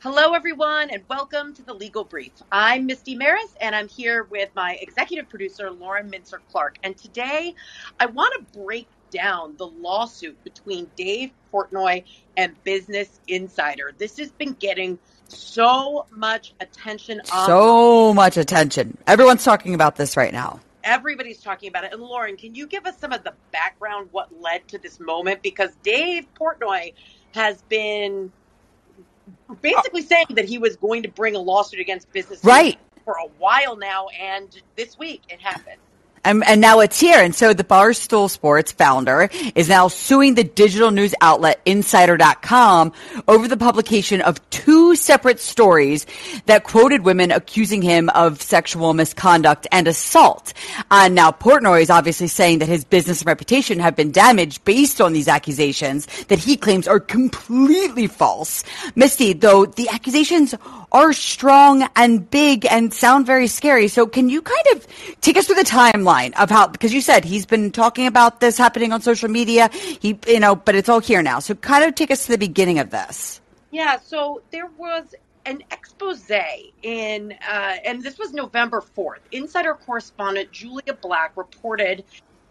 Hello, everyone, and welcome to the Legal Brief. I'm Misty Marris, and I'm here with my executive producer, Lauren Mincer Clark. And today, I want to break down the lawsuit between Dave Portnoy and Business Insider. This has been getting so much attention. So much attention. Everyone's talking about this right now. Everybody's talking about it. And Lauren, can you give us some of the background, what led to this moment? Because Dave Portnoy has been basically saying that he was going to bring a lawsuit against business right for a while now, and this week it happened. And, and, now it's here. And so the Barstool Sports founder is now suing the digital news outlet Insider.com over the publication of two separate stories that quoted women accusing him of sexual misconduct and assault. And now Portnoy is obviously saying that his business and reputation have been damaged based on these accusations that he claims are completely false. Misty, though the accusations are strong and big and sound very scary. So can you kind of take us through the timeline of how, because you said he's been talking about this happening on social media. He, you know, but it's all here now. So kind of take us to the beginning of this. Yeah. So there was an expose in, uh, and this was November 4th. Insider correspondent Julia Black reported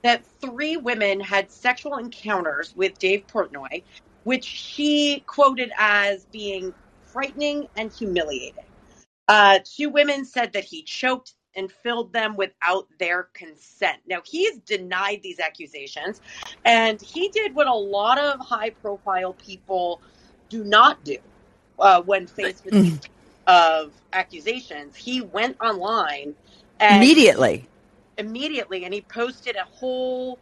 that three women had sexual encounters with Dave Portnoy, which she quoted as being frightening and humiliating. Uh, two women said that he choked and filled them without their consent. Now, he's denied these accusations, and he did what a lot of high profile people do not do uh, when faced with these of accusations. He went online immediately. Immediately, and he posted a whole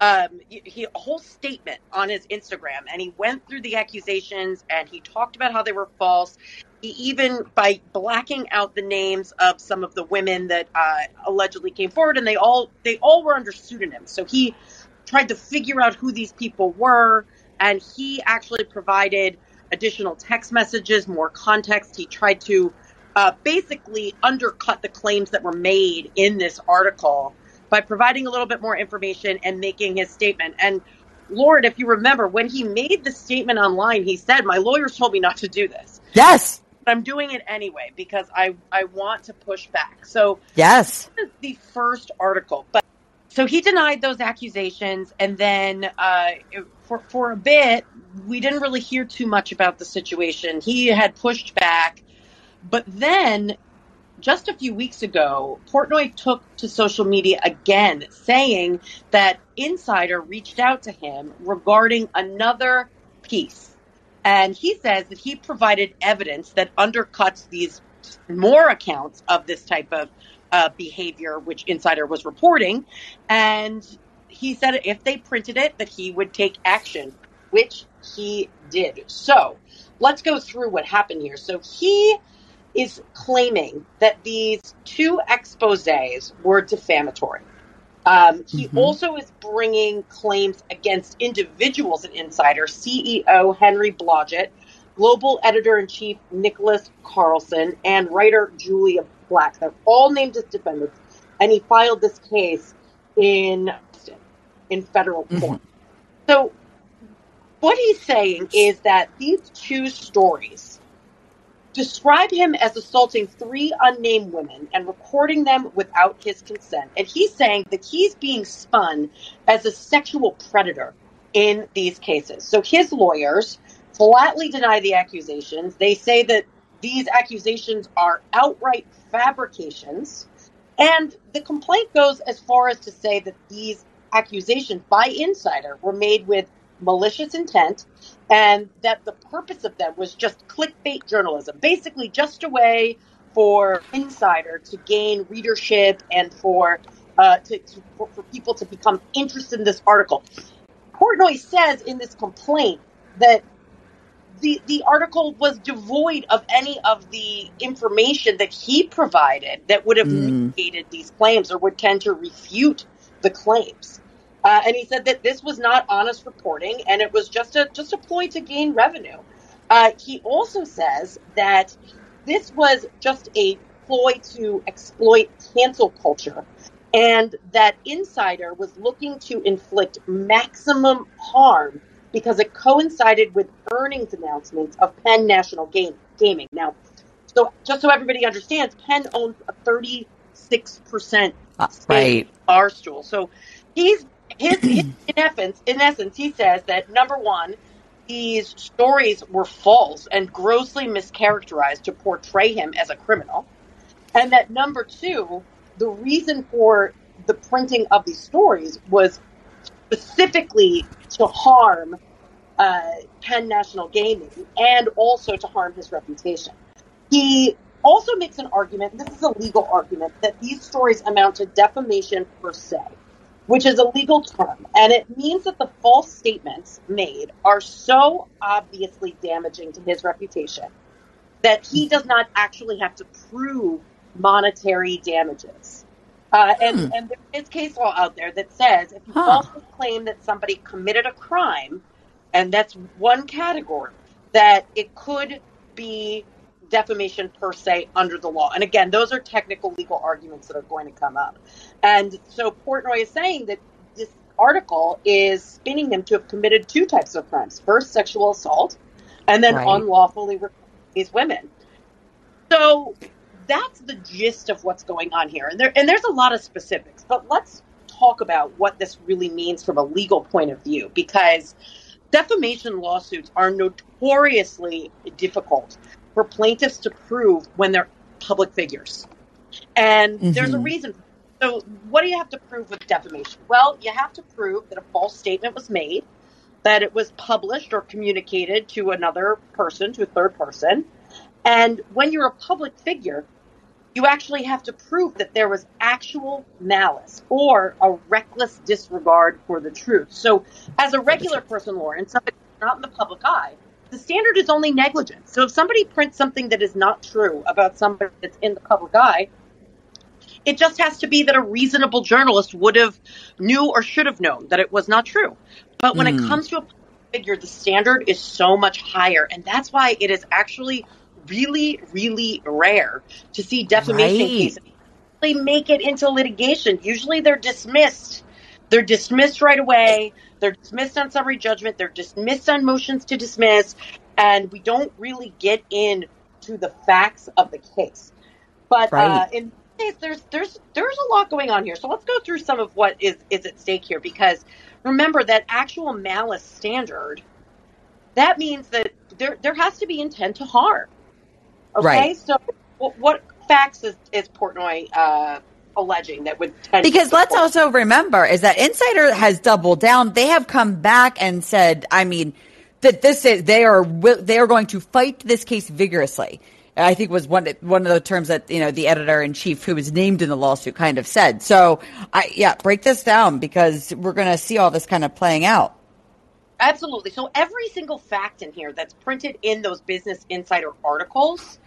um, he a whole statement on his Instagram, and he went through the accusations and he talked about how they were false. He even by blacking out the names of some of the women that uh, allegedly came forward, and they all they all were under pseudonyms. So he tried to figure out who these people were, and he actually provided additional text messages, more context. He tried to uh, basically undercut the claims that were made in this article by providing a little bit more information and making his statement. And Lord, if you remember, when he made the statement online, he said, My lawyers told me not to do this. Yes. But I'm doing it anyway because I, I want to push back. So, yes. This is the first article. But so he denied those accusations. And then uh, for, for a bit, we didn't really hear too much about the situation. He had pushed back. But then just a few weeks ago, Portnoy took to social media again, saying that Insider reached out to him regarding another piece. And he says that he provided evidence that undercuts these more accounts of this type of uh, behavior, which Insider was reporting. And he said if they printed it, that he would take action, which he did. So let's go through what happened here. So he is claiming that these two exposes were defamatory. Um, he mm-hmm. also is bringing claims against individuals at Insider, CEO Henry Blodget, global editor in chief Nicholas Carlson, and writer Julia Black. They're all named as defendants, and he filed this case in in federal court. Mm-hmm. So, what he's saying is that these two stories describe him as assaulting three unnamed women and recording them without his consent. And he's saying that he's being spun as a sexual predator in these cases. So his lawyers flatly deny the accusations. They say that these accusations are outright fabrications. And the complaint goes as far as to say that these accusations by Insider were made with malicious intent and that the purpose of them was just clickbait journalism, basically just a way for Insider to gain readership and for uh, to, to for, for, people to become interested in this article. Portnoy says in this complaint that the the article was devoid of any of the information that he provided that would have mm. mitigated these claims or would tend to refute the claims. Uh, and he said that this was not honest reporting, and it was just a just a ploy to gain revenue. Uh, he also says that this was just a ploy to exploit cancel culture, and that Insider was looking to inflict maximum harm because it coincided with earnings announcements of Penn National Gaming. Gaming. Now, so just so everybody understands, Penn owns a 36% Uh, stake right. Barstool. So he's his, his in essence, in essence, he says that number one, these stories were false and grossly mischaracterized to portray him as a criminal, and that number two, the reason for the printing of these stories was specifically to harm uh, Penn National Gaming and also to harm his reputation. He also makes an argument, this is a legal argument, that these stories amount to defamation per se, which is a legal term, and it means that the false statements made are so obviously damaging to his reputation that he does not actually have to prove monetary damages. Uh, and, Hmm. and there is case law out there that says if you Huh. falsely claim that somebody committed a crime, and that's one category, that it could be defamation per se under the law. And again, those are technical legal arguments that are going to come up. And so Portnoy is saying that this article is spinning him to have committed two types of crimes. First, sexual assault, and then Right. unlawfully these women. So that's the gist of what's going on here. And there and there's a lot of specifics, but let's talk about what this really means from a legal point of view because defamation lawsuits are notoriously difficult for plaintiffs to prove when they're public figures. And mm-hmm. there's a reason. So, what do you have to prove with defamation? Well, you have to prove that a false statement was made, that it was published or communicated to another person, to a third person. And when you're a public figure, you actually have to prove that there was actual malice or a reckless disregard for the truth. So, as a regular person, Lauren, somebody not in the public eye, the standard is only negligence. So, if somebody prints something that is not true about somebody that's in the public eye, it just has to be that a reasonable journalist would have knew or should have known that it was not true. But when it Mm. comes to a figure, the standard is so much higher, and that's why it is actually really, really rare to see defamation Right. cases they make it into litigation. Usually they're dismissed. They're dismissed right away. They're dismissed on summary judgment. They're dismissed on motions to dismiss. And we don't really get in to the facts of the case. But uh, in this case, there's there's there's a lot going on here. So let's go through some of what is, is at stake here because remember that actual malice standard, that means that there there has to be intent to harm. Okay, Right. so what, what facts is, is Portnoy uh, alleging that would tend Because let's also remember is that Insider has doubled down. They have come back and said, I mean, that this is they are they are going to fight this case vigorously. I think was one one of the terms that you know the editor in chief who was named in the lawsuit kind of said. So, I yeah, break this down because we're going to see all this kind of playing out. Absolutely. So every single fact in here that's printed in those Business Insider articles,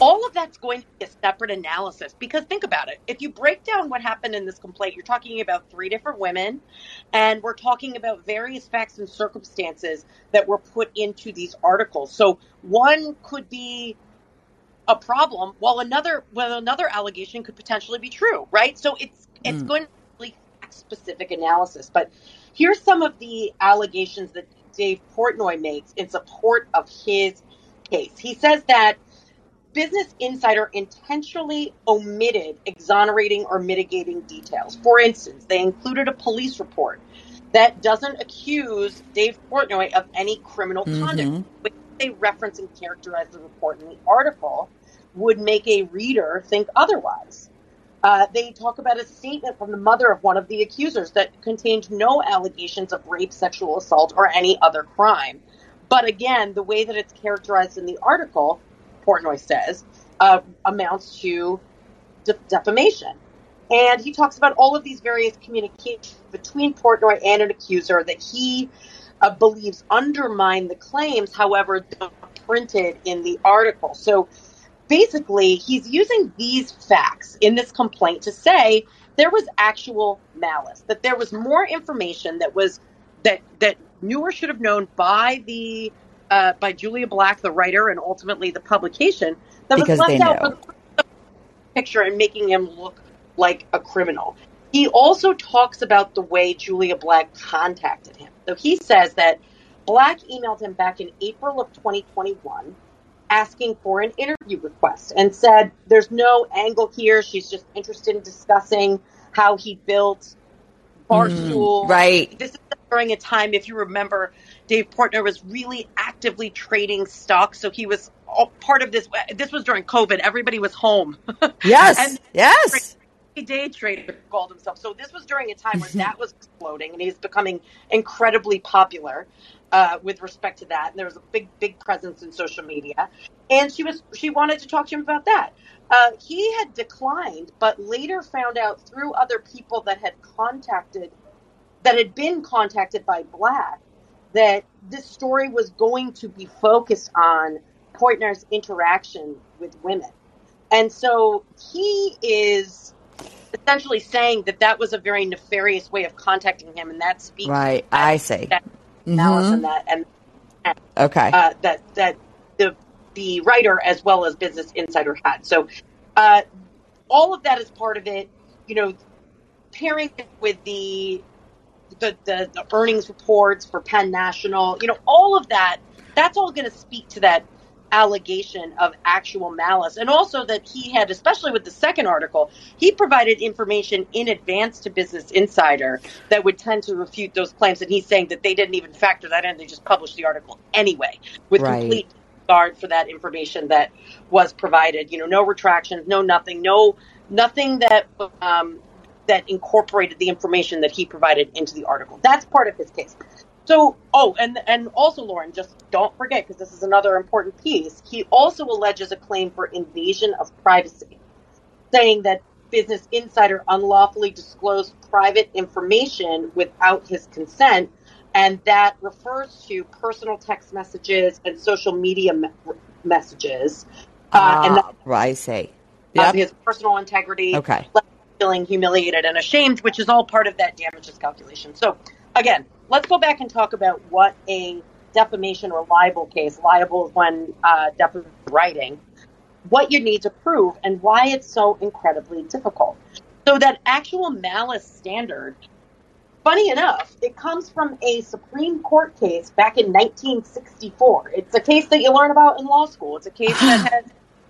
all of that's going to be a separate analysis. Because think about it. If you break down what happened in this complaint, you're talking about three different women, and we're talking about various facts and circumstances that were put into these articles. So one could be a problem, while another well another allegation could potentially be true, right? So it's it's Mm. going to be fact specific analysis. But here's some of the allegations that Dave Portnoy makes in support of his case. He says that Business Insider intentionally omitted exonerating or mitigating details. For instance, they included a police report that doesn't accuse Dave Portnoy of any criminal conduct. Mhm. But they reference and characterize the report in the article would make a reader think otherwise. Uh, they talk about a statement from the mother of one of the accusers that contained no allegations of rape, sexual assault, or any other crime. But again, the way that it's characterized in the article, Portnoy says, uh, amounts to de- defamation. And he talks about all of these various communications between Portnoy and an accuser that he uh, believes undermine the claims, however, printed in the article. So basically, he's using these facts in this complaint to say there was actual malice, that there was more information that was that that knew or should have known by the uh, by Julia Black, the writer, and ultimately the publication that Because was they left out knew. for the picture and making him look like a criminal. He also talks about the way Julia Black contacted him. So he says that Black emailed him back in April of 2021 asking for an interview request and said there's no angle here. She's just interested in discussing how he built Barstool. Mm, right. This is during a time, if you remember, Dave Portnoy was really actively trading stocks. So he was part of this. This was during COVID. Everybody was home. Yes. and yes. Day trader called himself. So this was during a time where that was exploding, and he's becoming incredibly popular uh, with respect to that. And there was a big, big presence in social media, and she was she wanted to talk to him about that. Uh, he had declined, but later found out through other people that had contacted, that had been contacted by Black, that this story was going to be focused on Portnoy's interaction with women. And so he is essentially saying that that was a very nefarious way of contacting him, and that speaks right. I say that mm-hmm. and that and, and okay uh, that that the the writer as well as Business Insider had. So uh, all of that is part of it. You know, pairing it with the the, the, the earnings reports for Penn National, you know, all of that, that's all going to speak to that allegation of actual malice. And also that he had, especially with the second article, he provided information in advance to Business Insider that would tend to refute those claims. And he's saying that they didn't even factor that in. They just published the article anyway with right. complete guard for that information that was provided. You know, no retractions, no nothing, no nothing that um, that incorporated the information that he provided into the article. That's part of his case. So, oh, and and also, Lauren, just don't forget because this is another important piece. He also alleges a claim for invasion of privacy, saying that Business Insider unlawfully disclosed private information without his consent, and that refers to personal text messages and social media me- messages. Uh, and that, right, I say, yep. his personal integrity. Okay. Feeling humiliated and ashamed, which is all part of that damages calculation. So, again, let's go back and talk about what a defamation or libel case, liable is when uh, defamation writing, what you need to prove and why it's so incredibly difficult. So that actual malice standard, funny enough, it comes from a Supreme Court case back in 1964. It's a case that you learn about in law school. It's a case that has,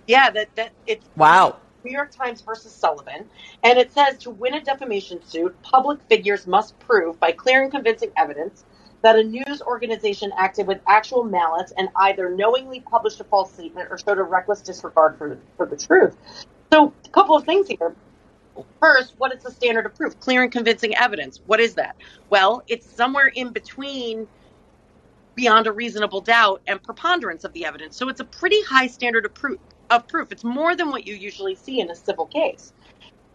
yeah, that, that it's wow. New York Times versus Sullivan, and it says to win a defamation suit, public figures must prove by clear and convincing evidence that a news organization acted with actual malice and either knowingly published a false statement or showed a reckless disregard for, for the truth. So, a couple of things here. First, what is the standard of proof? Clear and convincing evidence. What is that? Well, it's somewhere in between beyond a reasonable doubt and preponderance of the evidence. So it's a pretty high standard of proof of proof. It's more than what you usually see in a civil case.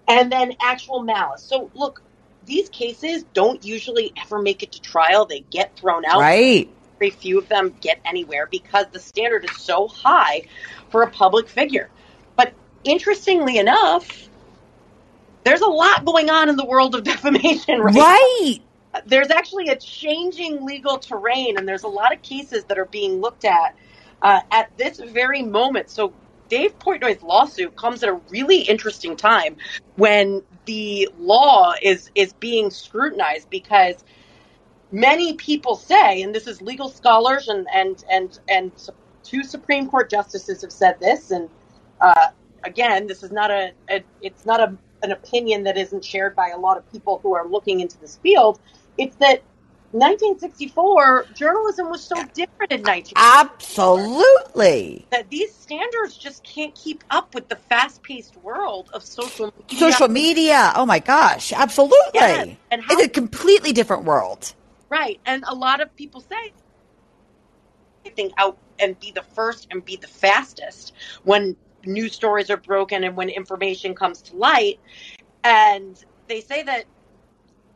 And then actual malice. So look, these cases don't usually ever make it to trial. They get thrown out. Right. Very few of them get anywhere because the standard is so high for a public figure. But interestingly enough, there's a lot going on in the world of defamation right, right. There's actually a changing legal terrain, and there's a lot of cases that are being looked at uh, at this very moment. So Dave Portnoy's lawsuit comes at a really interesting time when the law is is being scrutinized because many people say, and this is legal scholars and and and and two Supreme Court justices have said this, and uh, again, this is not a, a it's not a, an opinion that isn't shared by a lot of people who are looking into this field. It's that 1964, journalism was so different in 1964. Absolutely. That these standards just can't keep up with the fast paced world of social media. Social media. Oh my gosh. Absolutely. Yes. And how, it's a completely different world. Right. And a lot of people say, think out and be the first and be the fastest when news stories are broken and when information comes to light. And they say that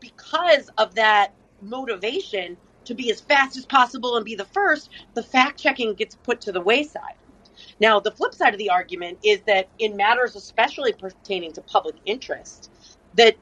because of that motivation to be as fast as possible and be the first, the fact checking gets put to the wayside. Now, the flip side of the argument is that in matters especially pertaining to public interest, that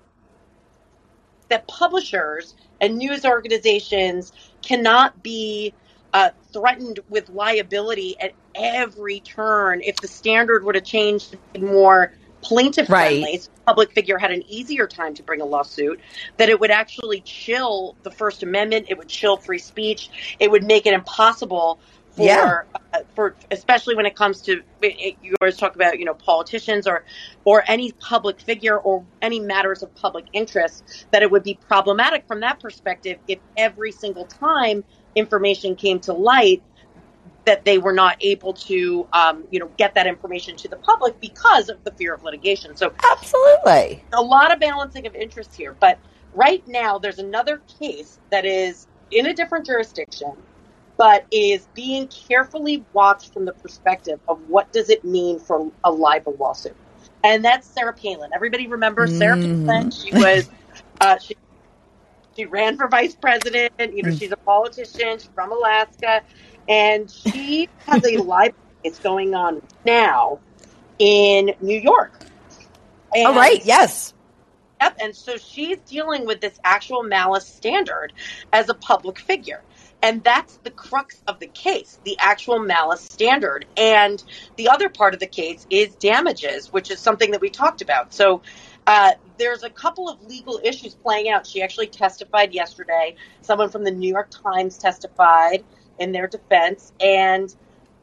that publishers and news organizations cannot be uh, threatened with liability at every turn if the standard were to change more plaintiff friendly, right. so public figure had an easier time to bring a lawsuit, that it would actually chill the First Amendment, it would chill free speech, it would make it impossible for yeah. uh, for especially when it comes to it, you always talk about you know politicians or or any public figure or any matters of public interest that it would be problematic from that perspective if every single time information came to light that they were not able to um, you know get that information to the public because of the fear of litigation so absolutely a lot of balancing of interests here but right now there's another case that is in a different jurisdiction but is being carefully watched from the perspective of what does it mean for a libel lawsuit. And that's Sarah Palin. Everybody remembers mm. Sarah Palin. She was, uh, she, she ran for vice president. You know, mm. she's a politician. She's from Alaska. And she has a libel case going on now in New York. And, All right. Yes. Yep. And so she's dealing with this actual malice standard as a public figure. And that's the crux of the case, the actual malice standard. And the other part of the case is damages, which is something that we talked about. So uh, there's a couple of legal issues playing out. She actually testified yesterday. Someone from the New York Times testified in their defense. And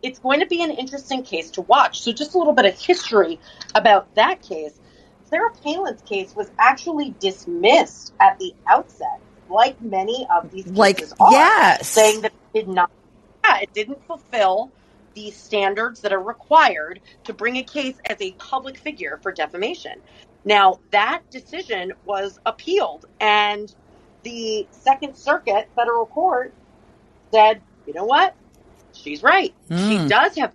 it's going to be an interesting case to watch. So, just a little bit of history about that case. Sarah Palin's case was actually dismissed at the outset like many of these cases like, are, yes. saying that it did not, yeah, it didn't fulfill the standards that are required to bring a case as a public figure for defamation. Now, that decision was appealed, and the Second Circuit federal court said, you know what? She's right. Mm. She hmm. does have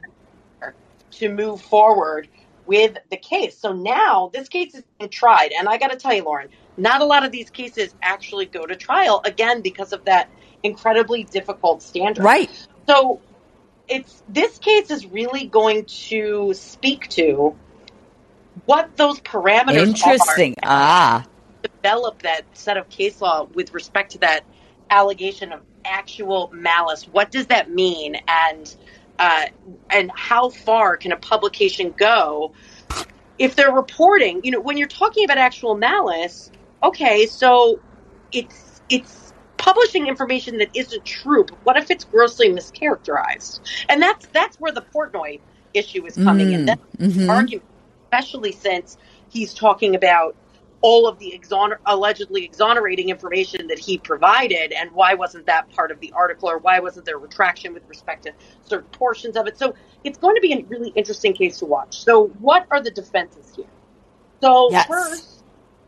to move forward with the case. So now this case is being tried. And I got to tell you, Lauren, not a lot of these cases actually go to trial again because of that incredibly difficult standard. Right. So it's this case is really going to speak to what those parameters Interesting. ah. Develop that set of case law with respect to that allegation of actual malice. What does that mean? And uh, and how far can a publication go if they're reporting? You know, when you're talking about actual malice, okay, so it's it's publishing information that isn't true. But what if it's grossly mischaracterized? And that's that's where the Portnoy issue is coming mm, in. That mm-hmm. argument, especially since he's talking about all of the exoner- allegedly exonerating information that he provided, and why wasn't that part of the article, or why wasn't there retraction with respect to certain portions of it? So it's going to be a really interesting case to watch. So, what are the defenses here? So, yes. first,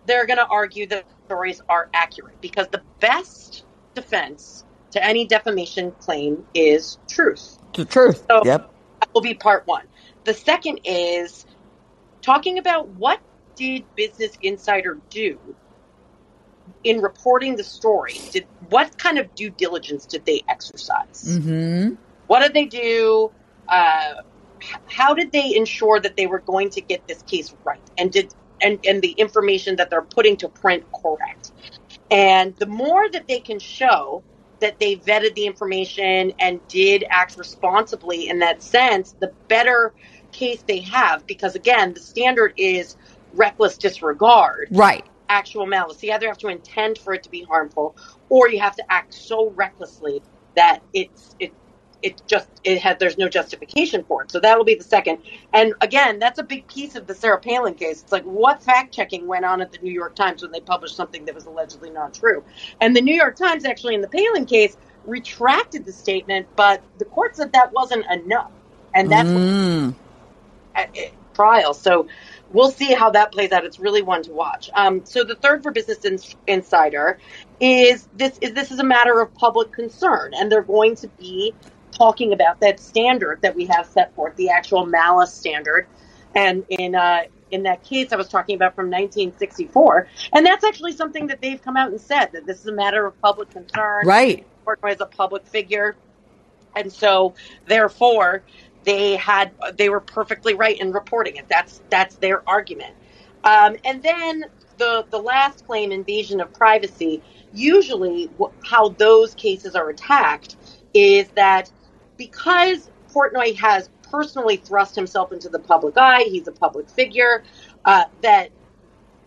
they're going to argue that stories are accurate because the best defense to any defamation claim is truth. The truth. So yep. That will be part one. The second is talking about what did Business Insider do in reporting the story? Did what kind of due diligence did they exercise? Mm-hmm. What did they do? Uh, how did they ensure that they were going to get this case right? And did and, and the information that they're putting to print correct. And the more that they can show that they vetted the information and did act responsibly in that sense, the better case they have. Because again, the standard is reckless disregard. Right. Actual malice. You either have to intend for it to be harmful or you have to act so recklessly that it's it it just it had there's no justification for it. So that will be the second. And again, that's a big piece of the Sarah Palin case. It's like what fact checking went on at the New York Times when they published something that was allegedly not true. And the New York Times actually in the Palin case retracted the statement, but the court said that wasn't enough. And that's mm. at, at trial. So we'll see how that plays out. It's really one to watch. Um, so the third for Business Insider is this is this is a matter of public concern, and they're going to be talking about that standard that we have set forth, the actual malice standard. And in uh, in that case, I was talking about from 1964, and that's actually something that they've come out and said that this is a matter of public concern. Right. Portnoy is a public figure, and so therefore they had they were perfectly right in reporting it. That's that's their argument. Um, and then the the last claim, invasion of privacy. Usually, how those cases are attacked is that because Portnoy has personally thrust himself into the public eye, he's a public figure, uh, that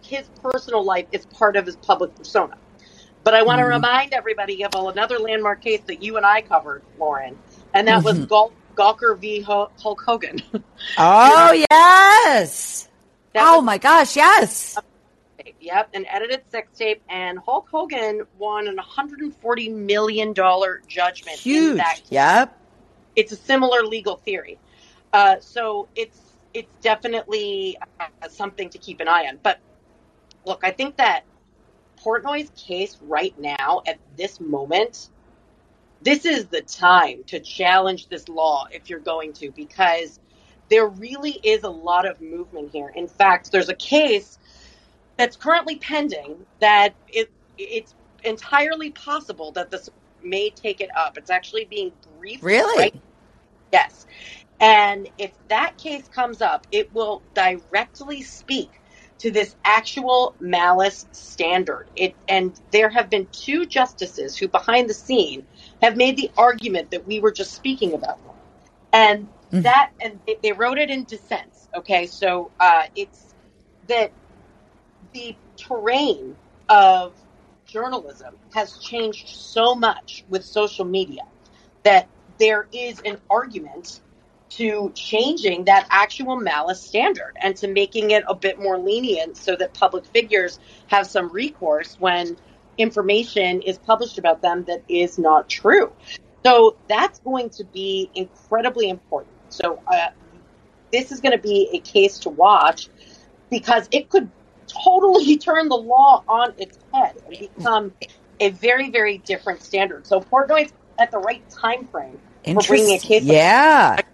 his personal life is part of his public persona. But I want to mm-hmm. remind everybody of another landmark case that you and I covered, Lauren, and that mm-hmm. was Gawker, Gawker v. Hulk Hogan. oh yes! That oh my gosh, yes. Yep, an edited sex tape, and Hulk Hogan won an 140 million dollar judgment. Huge. Yep. It's a similar legal theory, uh, so it's it's definitely uh, something to keep an eye on. But look, I think that Portnoy's case right now, at this moment, this is the time to challenge this law if you're going to, because there really is a lot of movement here. In fact, there's a case that's currently pending that it, it's entirely possible that this may take it up. It's actually being briefed. Really? Right? Yes. And if that case comes up, it will directly speak to this actual malice standard. It, and there have been two justices who, behind the scene, have made the argument that we were just speaking about. And mm-hmm. that, and they, they, wrote it in dissents. Okay, so uh, it's that the terrain of journalism has changed so much with social media that there is an argument to changing that actual malice standard and to making it a bit more lenient so that public figures have some recourse when information is published about them that is not true. So that's going to be incredibly important. So uh, this is going to be a case to watch because it could totally turn the law on its head and become a very, very different standard. So Portnoy's at the right time frame for bringing a case. Yeah. Like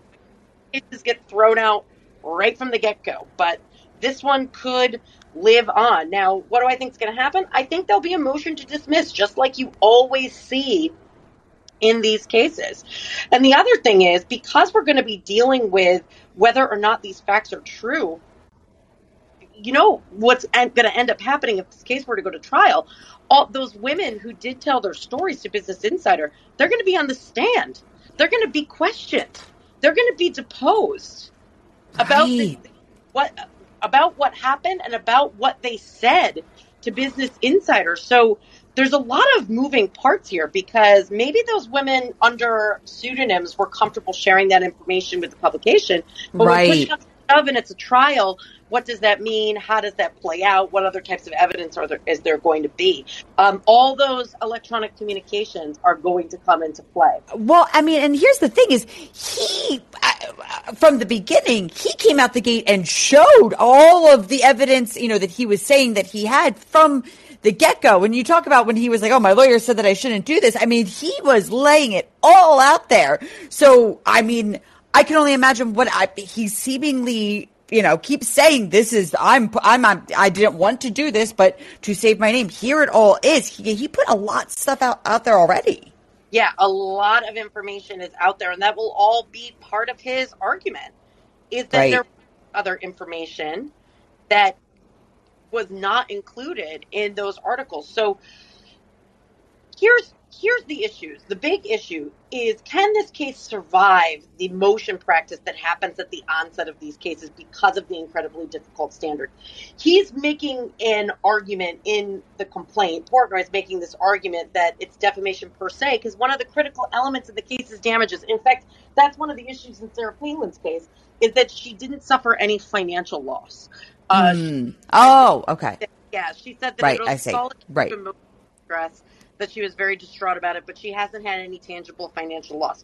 cases get thrown out right from the get go, but this one could live on. Now, what do I think is going to happen? I think there'll be a motion to dismiss, just like you always see in these cases. And the other thing is, because we're going to be dealing with whether or not these facts are true, you know what's going to end up happening if this case were to go to trial? All those women who did tell their stories to Business Insider, they're going to be on the stand. They're going to be questioned they're going to be deposed right. about the, what about what happened and about what they said to Business Insider. So there's a lot of moving parts here because maybe those women under pseudonyms were comfortable sharing that information with the publication, but right. when push comes to shove and it's a trial, what does that mean? How does that play out? What other types of evidence are there, is there going to be? Um, all those electronic communications are going to come into play. Well, I mean, and here's the thing: is he from the beginning he came out the gate and showed all of the evidence, you know, that he was saying that he had from the get go. When you talk about when he was like, "Oh, my lawyer said that I shouldn't do this," I mean, he was laying it all out there. So, I mean. I can only imagine what I, he's seemingly you know, keep saying this is I'm I'm, I'm I didn't want to do this, but to save my name, here it all is. He, he put a lot of stuff out out there already. Yeah, a lot of information is out there, and that will all be part of his argument. Is that right. there other information that was not included in those articles? So here's here's the issues. The big issue is can this case survive the motion practice that happens at the onset of these cases because of the incredibly difficult standard? He's making an argument in the complaint. Portnoy is making this argument that it's defamation per se because one of the critical elements of the case is damages. In fact, that's one of the issues in Sarah Palin's case is that she didn't suffer any financial loss. Uh, mm. Oh, okay. Yeah, she said that right, it was I see. right. stress that she was very distraught about it, but she hasn't had any tangible financial loss.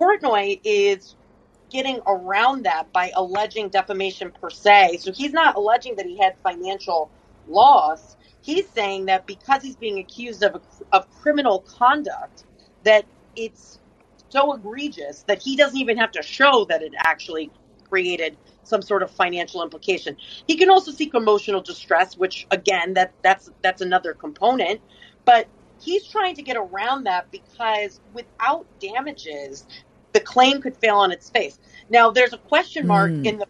Portnoy is getting around that by alleging defamation per se. So he's not alleging that he had financial loss. He's saying that because he's being accused of, of criminal conduct, that it's so egregious that he doesn't even have to show that it actually created some sort of financial implication. He can also seek emotional distress, which again, that that's that's another component. But he's trying to get around that because without damages, the claim could fail on its face. Now, there's a question mark mm. in the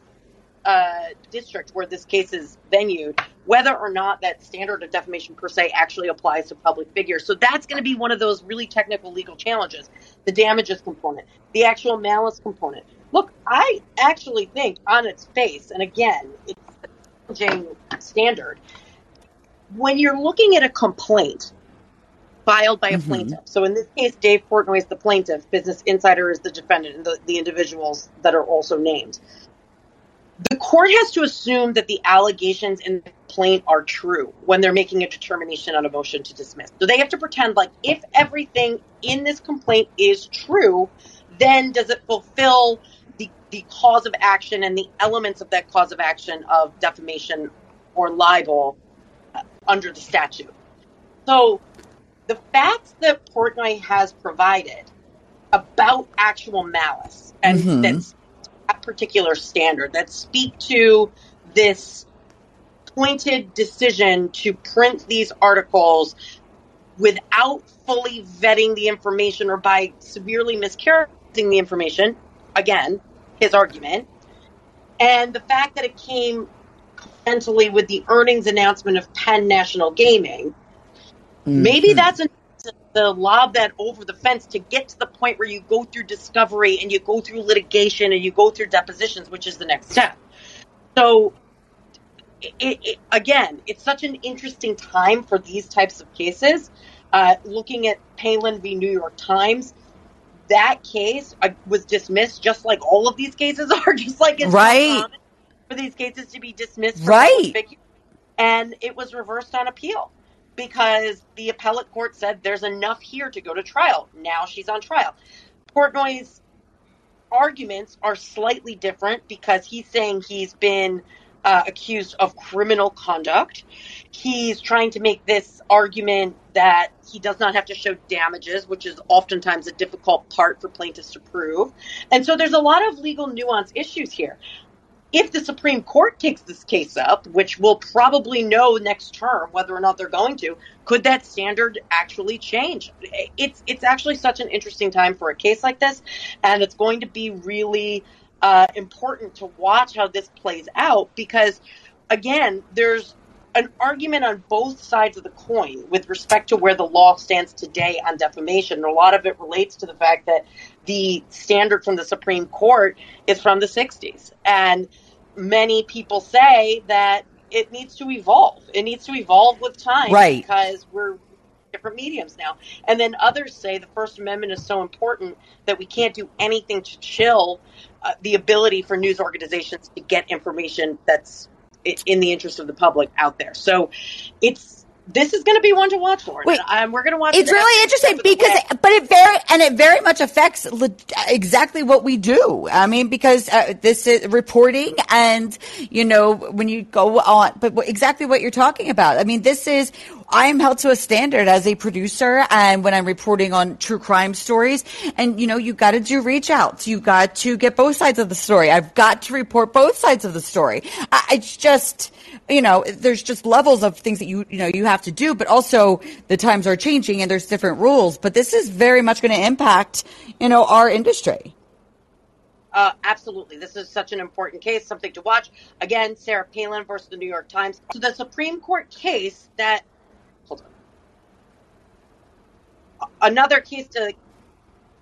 uh, district where this case is venued, whether or not that standard of defamation per se actually applies to public figures. So that's going to be one of those really technical legal challenges. The damages component, the actual malice component. Look, I actually think on its face, and again, it's a challenging standard. When you're looking at a complaint, filed by a mm-hmm. plaintiff. So in this case, Dave Portnoy is the plaintiff, Business Insider is the defendant, and the, the individuals that are also named. The court has to assume that the allegations in the complaint are true when they're making a determination on a motion to dismiss. So they have to pretend like if everything in this complaint is true, then does it fulfill the, the cause of action and the elements of that cause of action of defamation or libel uh, under the statute? So the facts that Portnoy has provided about actual malice and mm-hmm. that's that particular standard that speak to this pointed decision to print these articles without fully vetting the information or by severely mischaracterizing the information. Again, his argument. And the fact that it came mentally with the earnings announcement of Penn National Gaming, mm-hmm. maybe that's enough to lob that over the fence to get to the point where you go through discovery and you go through litigation and you go through depositions, which is the next step. So it, it, again, it's such an interesting time for these types of cases. Uh, looking at Palin v. New York Times, that case uh, was dismissed, just like all of these cases are, just like it's right for these cases to be dismissed, right? And it was reversed on appeal because the appellate court said there's enough here to go to trial. Now she's on trial. Portnoy's arguments are slightly different because he's saying he's been uh, accused of criminal conduct. He's trying to make this argument that he does not have to show damages, which is oftentimes a difficult part for plaintiffs to prove. And so there's a lot of legal nuance issues here. If the Supreme Court takes this case up, which we'll probably know next term whether or not they're going to, could that standard actually change? It's it's actually such an interesting time for a case like this, and it's going to be really uh, important to watch how this plays out because, again, there's an argument on both sides of the coin with respect to where the law stands today on defamation. And a lot of it relates to the fact that the standard from the Supreme Court is from the 60s. And many people say that it needs to evolve. It needs to evolve with time. Right. Because we're different mediums now. And then others say the First Amendment is so important that we can't do anything to chill uh, the ability for news organizations to get information that's in the interest of the public out there. So it's this is going to be one to watch for. Wait, and we're going to watch. It's really interesting because, but it very and it very much affects exactly what we do. I mean, because uh, this is reporting, and you know, when you go on, but exactly what you're talking about. I mean, this is I am held to a standard as a producer and when I'm reporting on true crime stories. And, you know, you got to do reach outs. You got to get both sides of the story. I've got to report both sides of the story. I, it's just, you know, there's just levels of things that you, you know, you have to do, but also the times are changing and there's different rules. But this is very much going to impact, you know, our industry. Uh, absolutely. This is such an important case, something to watch. Again, Sarah Palin versus the New York Times. So the Supreme Court case that another case to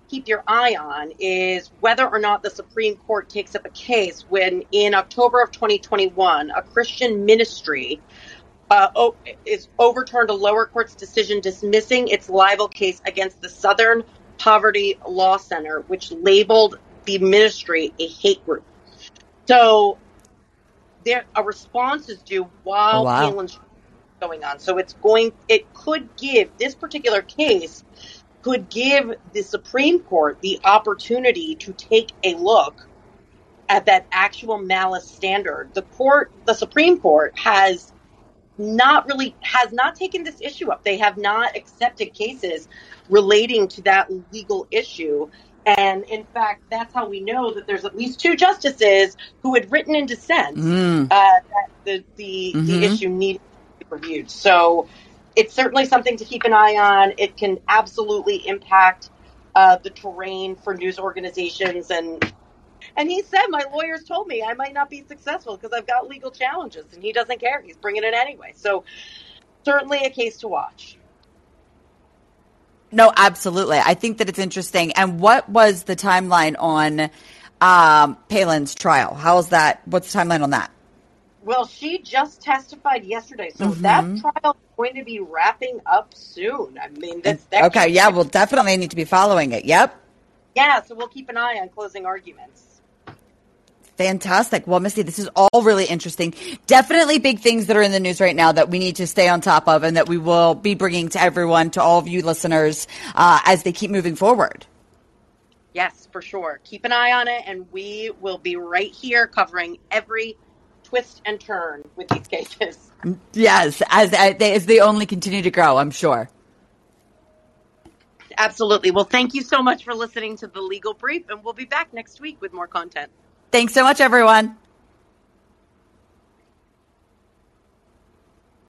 keep your eye on is whether or not the Supreme Court takes up a case when, in October of 2021, a Christian ministry uh, is overturned a lower court's decision dismissing its libel case against the Southern Poverty Law Center, which labeled the ministry a hate group. So, there a response is due while oh, wow. Palin's going on. So it's going, it could give this particular case could give the Supreme Court the opportunity to take a look at that actual malice standard. The court, the Supreme Court has not really has not taken this issue up. They have not accepted cases relating to that legal issue. And in fact, that's how we know that there's at least two justices who had written in dissent mm. uh, that the the, mm-hmm. the issue needed reviewed. So it's certainly something to keep an eye on. It can absolutely impact uh, the terrain for news organizations and and he said my lawyers told me I might not be successful because I've got legal challenges and he doesn't care. He's bringing it anyway. So certainly a case to watch. No, absolutely. I think that it's interesting. And what was the timeline on um, Palin's trial? How is that? What's the timeline on that? Well, she just testified yesterday, so mm-hmm. that trial is going to be wrapping up soon. I mean, that's that okay. Yeah, we'll definitely need to be following it. Yep. Yeah, so we'll keep an eye on closing arguments. Fantastic. Well, Misty, this is all really interesting. Definitely big things that are in the news right now that we need to stay on top of and that we will be bringing to everyone, to all of you listeners, uh, as they keep moving forward. Yes, for sure. Keep an eye on it, and we will be right here covering every twist and turn with these cases. Yes, as, as they only continue to grow, I'm sure. Absolutely. Well, thank you so much for listening to the Legal Brief, and we'll be back next week with more content. Thanks so much, everyone.